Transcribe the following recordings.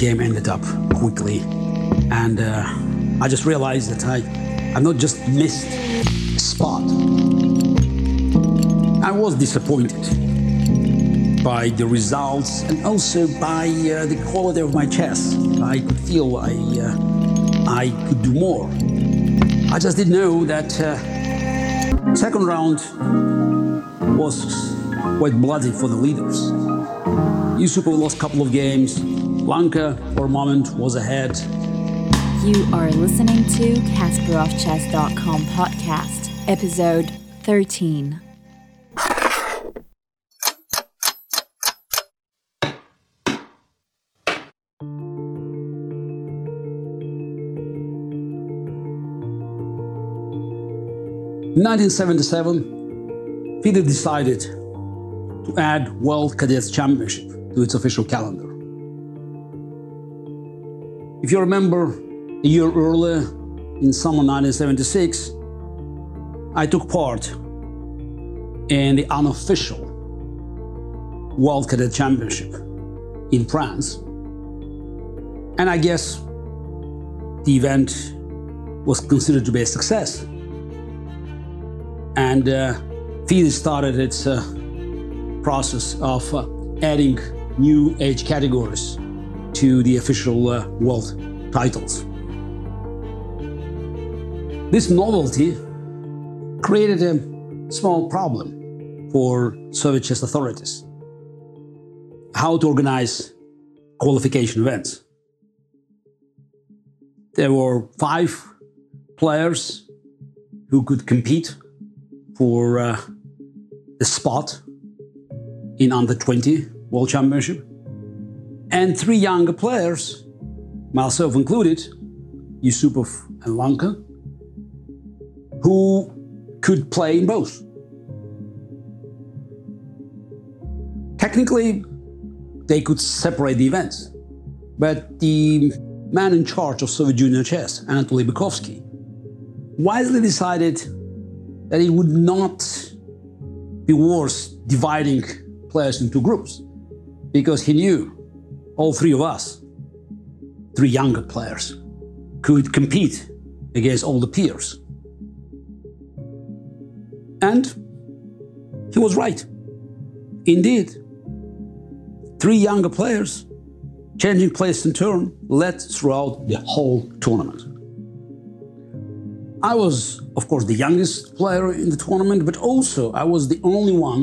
game ended up quickly. And uh, I just realized that I, I've not just missed a spot. I was disappointed by the results and also by uh, the quality of my chess. I could feel I, uh, I could do more. I just didn't know that uh, second round was quite bloody for the leaders. Yusupov lost a couple of games. Lanka, for a moment, was ahead. You are listening to KasparovChess.com podcast, episode 13. In 1977, FIDE decided to add World Cadets Championship to its official calendar. If you remember, a year earlier, in summer 1976, I took part in the unofficial World Cadet Championship in France. And I guess the event was considered to be a success. And uh, FIDE started its uh, process of uh, adding new age categories to the official uh, world titles. This novelty created a small problem for Soviet chess authorities how to organize qualification events. There were five players who could compete for uh, the spot in under 20 World Championship, and three younger players, myself included, Yusupov and Lanka, who could play in both. Technically, they could separate the events, but the man in charge of Soviet Junior Chess, Anatoly Bykovsky, wisely decided that it would not be worth dividing players into groups because he knew all three of us, three younger players, could compete against all the peers. And he was right. Indeed, three younger players changing place in turn led throughout the whole tournament. I was, of course, the youngest player in the tournament, but also I was the only one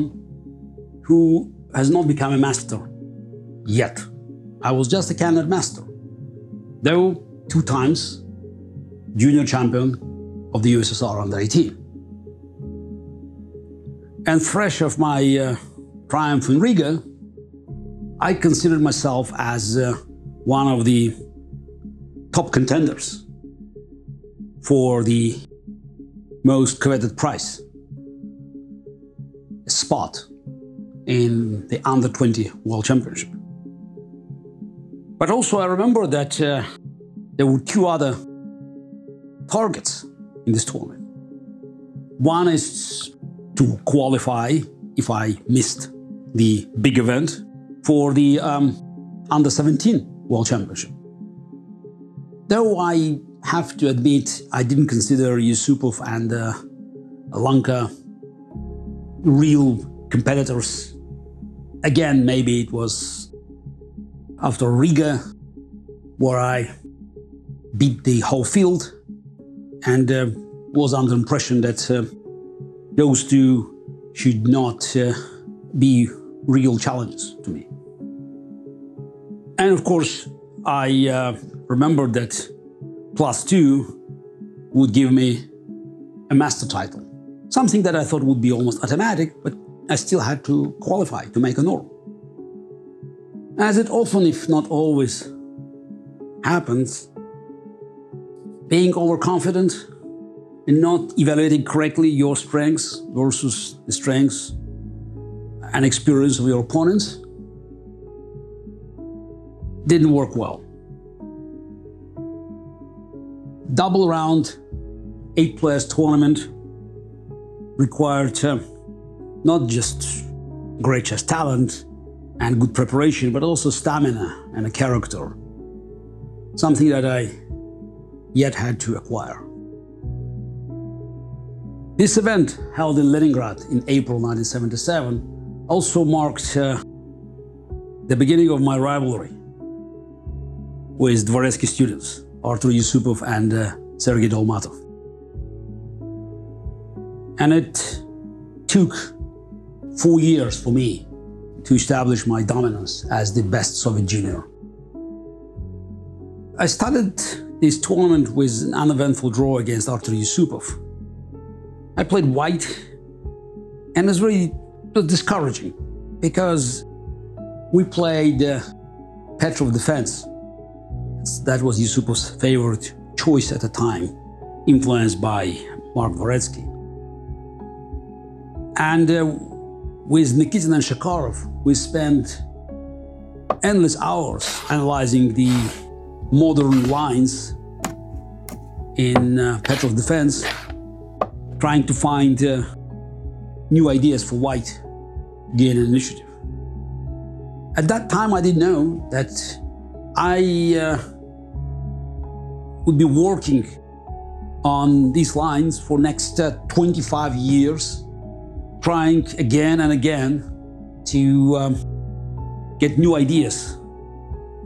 who has not become a master yet. I was just a candidate master, though two times junior champion of the USSR under 18. And fresh of my uh, triumph in Riga, I considered myself as uh, one of the top contenders for the most coveted prize, a spot in the under 20 World Championship. But also, I remember that uh, there were two other targets in this tournament. One is to qualify if I missed the big event for the um, under 17 World Championship. Though I have to admit, I didn't consider Yusupov and uh, Lanka real competitors. Again, maybe it was after Riga, where I beat the whole field and uh, was under impression that uh, those two should not uh, be real challenges to me. And of course, I uh, remembered that plus two would give me a master title, something that I thought would be almost automatic, but I still had to qualify to make a norm. As it often, if not always, happens, being overconfident and not evaluating correctly your strengths versus the strengths and experience of your opponents didn't work well. Double round, eight players tournament required uh, not just great chess talent, and good preparation, but also stamina and a character something that I yet had to acquire. This event, held in Leningrad in April 1977, also marked uh, the beginning of my rivalry with Dvoretsky students, Artur Yusupov and uh, Sergei Dolmatov. And it took four years for me to establish my dominance as the best Soviet junior. I started this tournament with an uneventful draw against Artur Yusupov. I played white, and it was very discouraging because we played uh, Petrov defense. That was Yusupov's favorite choice at the time, influenced by Mark Dvoretsky. And uh, with Nikitin and Shakarov, we spent endless hours analyzing the modern lines in uh, Petrov defense, trying to find uh, new ideas for white gain initiative. At that time, I didn't know that I uh, would be working on these lines for next uh, 25 years trying again and again to um, get new ideas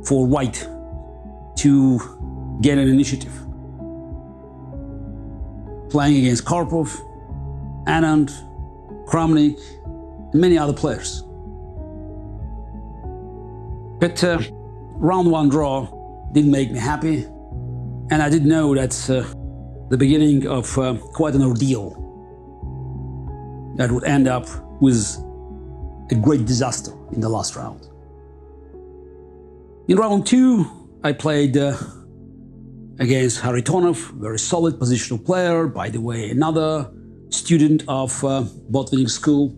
for white to get an initiative. Playing against Karpov, Anand, Kramnik, and many other players. But uh, round one draw didn't make me happy, and I did know that's uh, the beginning of uh, quite an ordeal that would end up with a great disaster in the last round. In round two, I played uh, against Kharitonov, very solid positional player, by the way, another student of uh, Botvinnik School.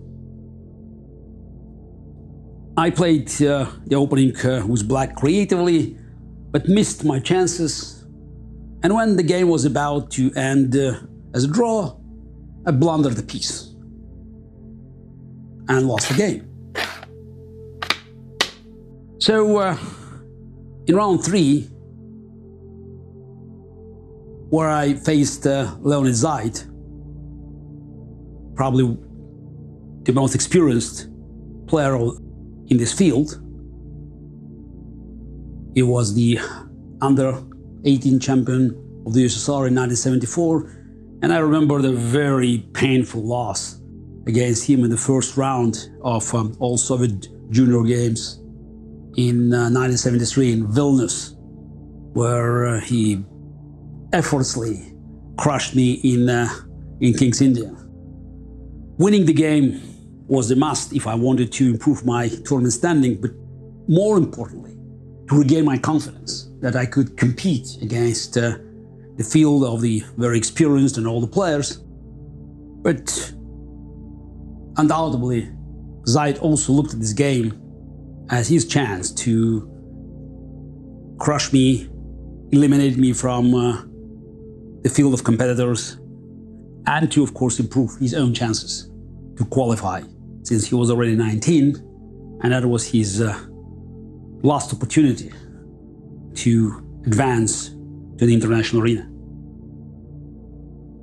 I played uh, the opening uh, with black creatively, but missed my chances. And when the game was about to end uh, as a draw, I blundered the piece and lost the game. So, uh, in round three, where I faced uh, Leonid Zaid, probably the most experienced player in this field. He was the under 18 champion of the USSR in 1974, and I remember the very painful loss against him in the first round of um, All Soviet Junior Games in uh, 1973 in Vilnius, where uh, he effortlessly crushed me in, uh, in King's Indian. Winning the game was a must if I wanted to improve my tournament standing, but more importantly, to regain my confidence that I could compete against uh, the field of the very experienced and all the players. But undoubtedly, Zaid also looked at this game as his chance to crush me, eliminate me from uh, the field of competitors, and to, of course, improve his own chances to qualify since he was already 19, and that was his uh, last opportunity to advance to the international arena.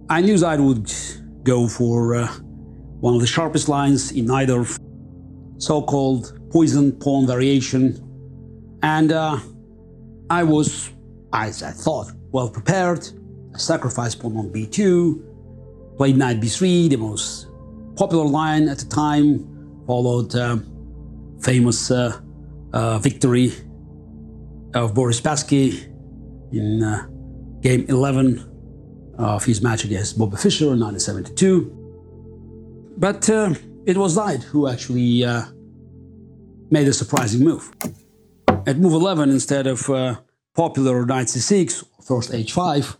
I knew Zaid would go for uh, one of the sharpest lines in either so-called poison pawn variation. And uh, I was, as I thought, well prepared. I sacrificed pawn on b2, played knight b3, the most popular line at the time, followed uh, famous uh, uh victory of Boris Spassky in uh, game 11 of his match against Bobby Fischer in 1972. But uh, it was Zaid who actually uh, made a surprising move. At move 11, instead of uh, popular knight c6, first h5,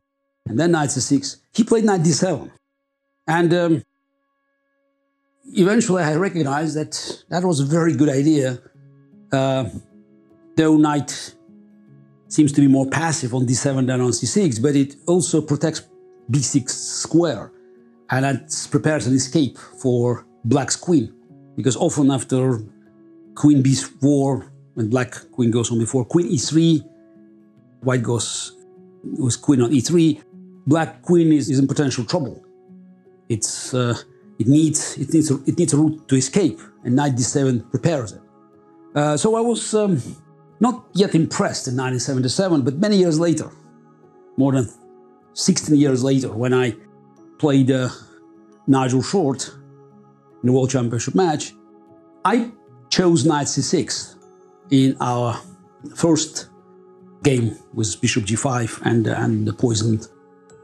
and then knight c6, he played knight d7. And um, eventually I recognized that that was a very good idea. Uh, though knight seems to be more passive on d7 than on c6, but it also protects b6 square and that prepares an escape for black's queen. Because often after queen b4, when black queen goes on before, queen e3 white goes with queen on e3, black queen is, is in potential trouble. It's uh, it needs it needs a, it needs a route to escape, and knight d7 prepares it. Uh, so I was um, not yet impressed in 1977, but many years later, more than 16 years later, when I played uh, Nigel Short in the World Championship match, I chose knight c6 in our first game with bishop g5 and, and the poisoned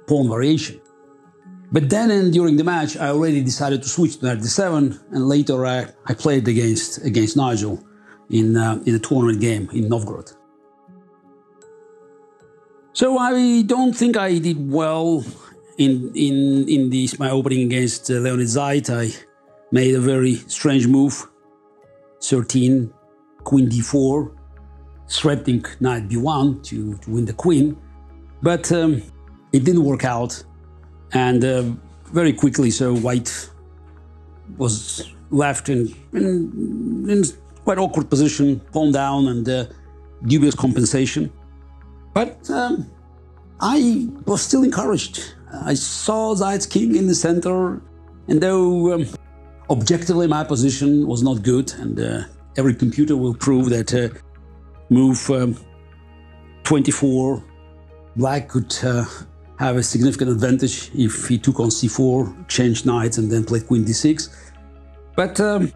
pawn variation. But then and during the match, I already decided to switch to knight d7, and later I, I played against, against Nigel in, uh, in a tournament game in Novgorod. So I don't think I did well in in in this my opening against uh, Leonid Zaid. I made a very strange move, 13, queen d4, threatening knight b1 to, to win the queen, but um, it didn't work out, and uh, very quickly, so white was left in in, in quite awkward position, pawn down, and uh, dubious compensation. But um, I was still encouraged. I saw Zaid's king in the center, and though um, objectively my position was not good, and uh, every computer will prove that uh, move um, 24, black could uh, have a significant advantage if he took on c4, changed knights, and then played queen d6. But um,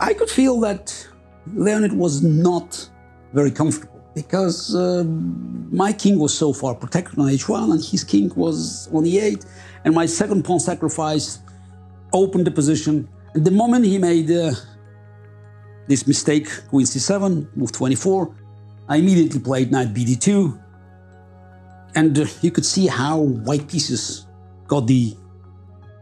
I could feel that Leonid was not very comfortable because uh, my king was so far protected on h1 and his king was on e8 and my second pawn sacrifice opened the position. And the moment he made uh, this mistake queen c7 move 24 i immediately played knight bd2 and uh, you could see how white pieces got the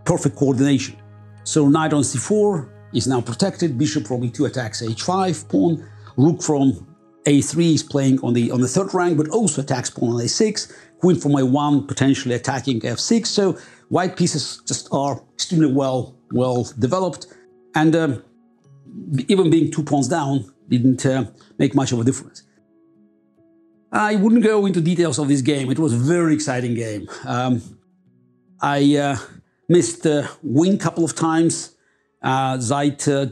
perfect coordination. So knight on c4 is now protected bishop from e2 attacks h5 pawn rook from a3 is playing on the on the third rank, but also attacks pawn on a6. Queen from a1 potentially attacking f6. So white pieces just are extremely well well developed, and um, even being two pawns down didn't uh, make much of a difference. I wouldn't go into details of this game. It was a very exciting game. Um, I uh, missed a win a couple of times. Uh, Zaid uh,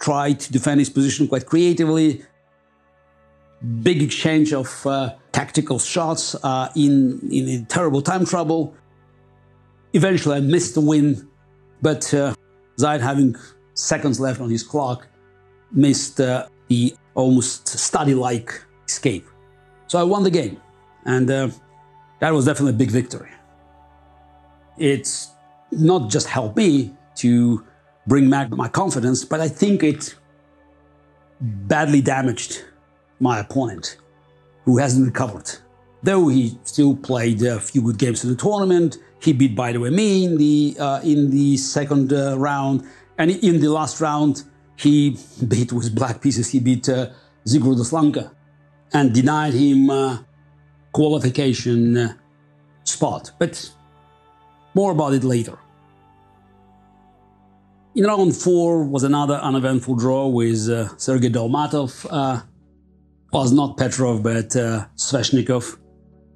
tried to defend his position quite creatively big exchange of uh, tactical shots uh, in, in terrible time trouble. Eventually, I missed the win, but uh, Zaid, having seconds left on his clock, missed uh, the almost study like escape. So I won the game, and uh, that was definitely a big victory. It's not just helped me to bring back my confidence, but I think it badly damaged my opponent, who hasn't recovered. Though he still played a few good games in the tournament, he beat, by the way, me in the uh, in the second uh, round, and in the last round he beat with black pieces. He beat uh, Zigurds Lanka and denied him uh, qualification uh, spot. But more about it later. In round four was another uneventful draw with uh, Sergei Dolmatov. Uh, was not Petrov, but uh, Sveshnikov.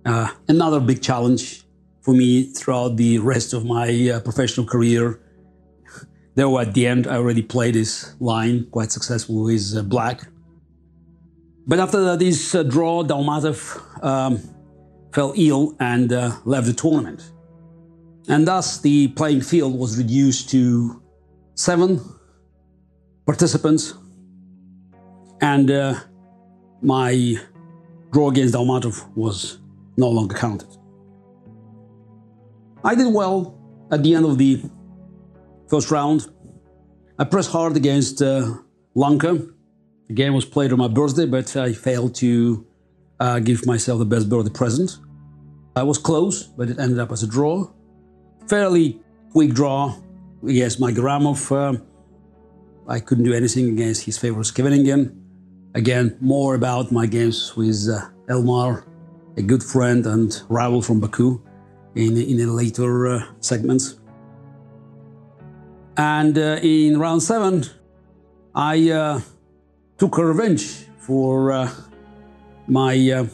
Uh, another big challenge for me throughout the rest of my uh, professional career. Though at the end, I already played this line quite successfully with uh, Black. But after this uh, draw, Dolmatov um, fell ill and uh, left the tournament. And thus, the playing field was reduced to seven participants. And uh, my draw against Dolmatov was no longer counted. I did well at the end of the first round. I pressed hard against uh, Lanka. The game was played on my birthday, but I failed to uh, give myself the best birthday present. I was close, but it ended up as a draw. Fairly quick draw against Magerramov. Uh, I couldn't do anything against his favorite Scheveningen. Again, more about my games with uh, Elmar, a good friend and rival from Baku, in, in the later uh, segments. And uh, in round seven, I uh, took a revenge for uh, my uh,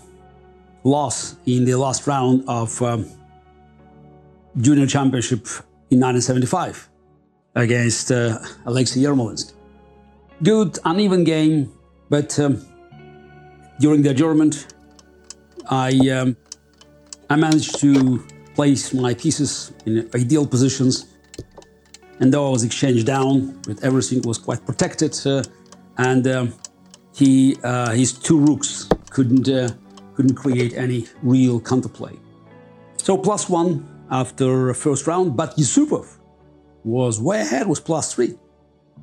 loss in the last round of um, junior championship in 1975 against uh, Alexei Yermolinsky. Good, uneven game, but um, during the adjournment, I, um, I managed to place my pieces in ideal positions. And though I was exchanged down, but everything was quite protected, uh, and um, he, uh, his two rooks couldn't, uh, couldn't create any real counterplay. So plus one after first round, but Yusupov was way ahead, was plus three.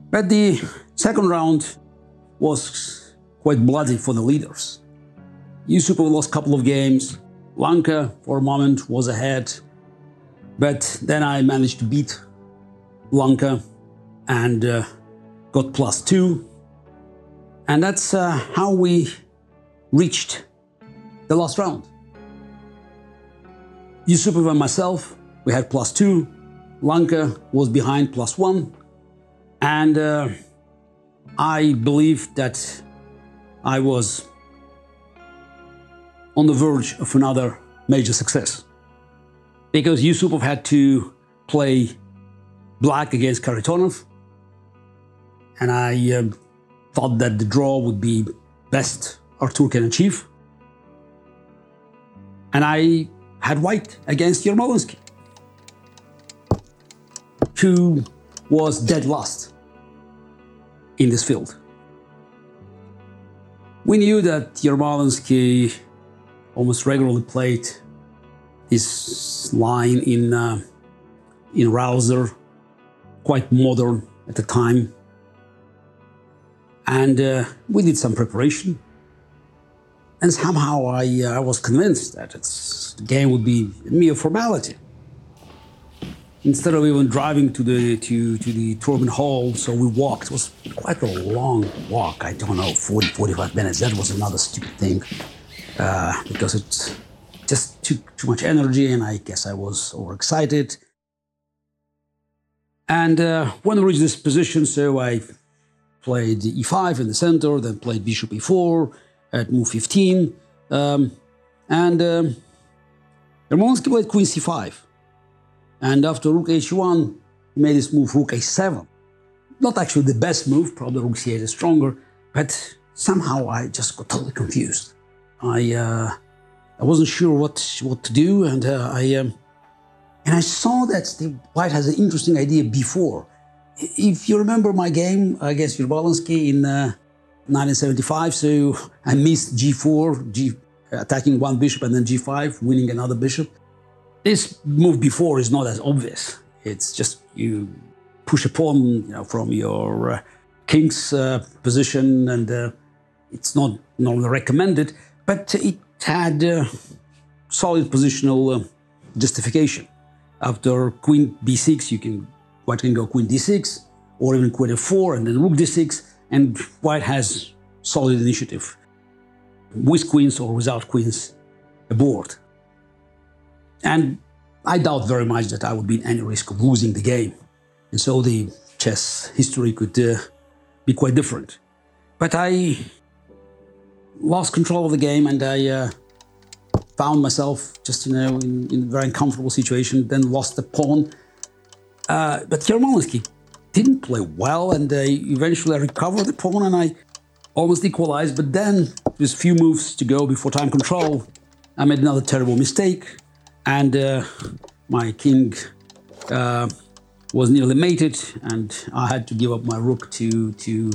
But the second round was quite bloody for the leaders. Yusupov lost a couple of games. Lanka, for a moment, was ahead. But then I managed to beat Lanka and uh, got plus two. And that's uh, how we reached the last round. Yusupov and myself, we had plus two. Lanka was behind plus one. And uh, I believe that I was on the verge of another major success. Because Yusupov had to play black against Kharitonov. And I uh, thought that the draw would be best Artur can achieve. And I had white against Yermolinsky, who was dead last in this field. We knew that Yermolinsky almost regularly played his line in, uh, in Rauzer, quite modern at the time. And uh, we did some preparation. And somehow I, uh, I was convinced that the game would be a mere formality. Instead of even driving to the to, to the tournament hall, so we walked. It was quite a long walk. I don't know, 40, 45 minutes. That was another stupid thing uh, because it just took too much energy, and I guess I was overexcited. And uh, when I reached this position, so I played e5 in the center, then played bishop e4 at move 15, um, and um, played queen c5. And after rook h1, he made this move rook a7. Not actually the best move, probably rook c8 is stronger, but somehow I just got totally confused. I uh, I wasn't sure what what to do, and uh, I um, and I saw that the White has an interesting idea before. If you remember my game against Yermolinsky in uh, 1975, so I missed g4, g attacking one bishop and then g5, winning another bishop. This move before is not as obvious. It's just you push a pawn, you know, from your uh, king's uh, position, and uh, it's not normally recommended, but it had uh, solid positional uh, justification. After queen b6, you can white can go queen d6, or even queen f4, and then rook d6, and white has solid initiative with queens or without queens aboard. And I doubt very much that I would be in any risk of losing the game. And so the chess history could uh, be quite different. But I lost control of the game and I uh, found myself just you know in, in, a very uncomfortable situation. Then lost the pawn. Uh, but Yermolinsky didn't play well, and I eventually recovered the pawn and I almost equalized. But then, with few moves to go before time control, I made another terrible mistake, and uh, my king uh, was nearly mated, and I had to give up my rook to to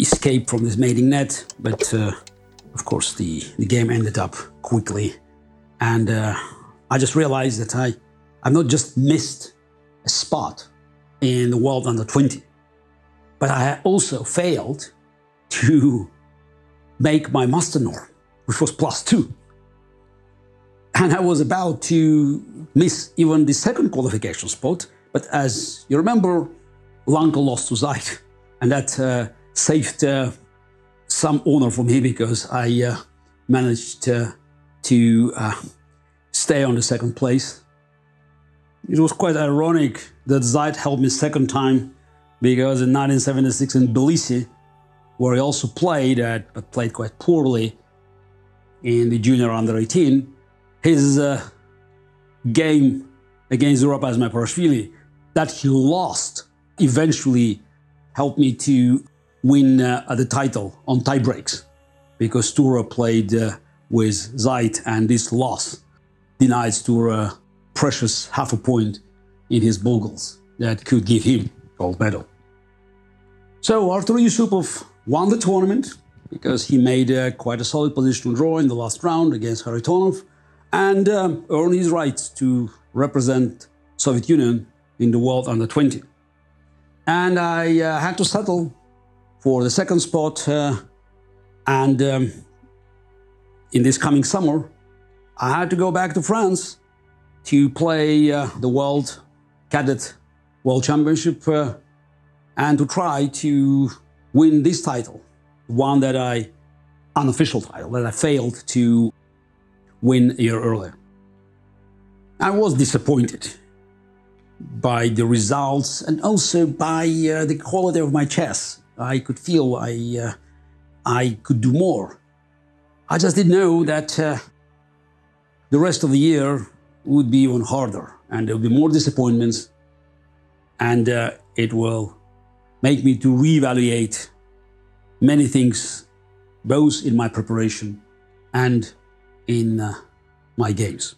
escape from this mating net. But uh, of course, the the game ended up quickly, and uh, I just realized that I I've not just missed a spot in the world under 20, but I also failed to make my master norm, which was plus two. And I was about to miss even the second qualification spot, but as you remember, Lanka lost to Zaid, and that uh, saved uh, some honor for me because I uh, managed to uh, stay on the second place. It was quite ironic that Zaid helped me second time because in 1976 in Tbilisi, where he also played, uh, but played quite poorly, in the junior under 18, his uh, game against Zurab Azmaiparashvili that he lost eventually helped me to win uh, the title on tie breaks because Stura played uh, with Zaid and this loss denied Stura precious half a point in his Buchholz that could give him gold medal. So Artur Yusupov won the tournament because he made uh, quite a solid positional draw in the last round against Kharitonov and um, earned his rights to represent Soviet Union in the World Under 20. And I uh, had to settle for the second spot. Uh, and um, in this coming summer, I had to go back to France to play uh, the World Cadet World Championship uh, and to try to win this title, one that I, unofficial title, that I failed to win a year earlier. I was disappointed by the results and also by uh, the quality of my chess. I could feel I, uh, I could do more. I just didn't know that uh, the rest of the year would be even harder and there would be more disappointments and uh, it will make me to reevaluate many things both in my preparation and in uh, my games.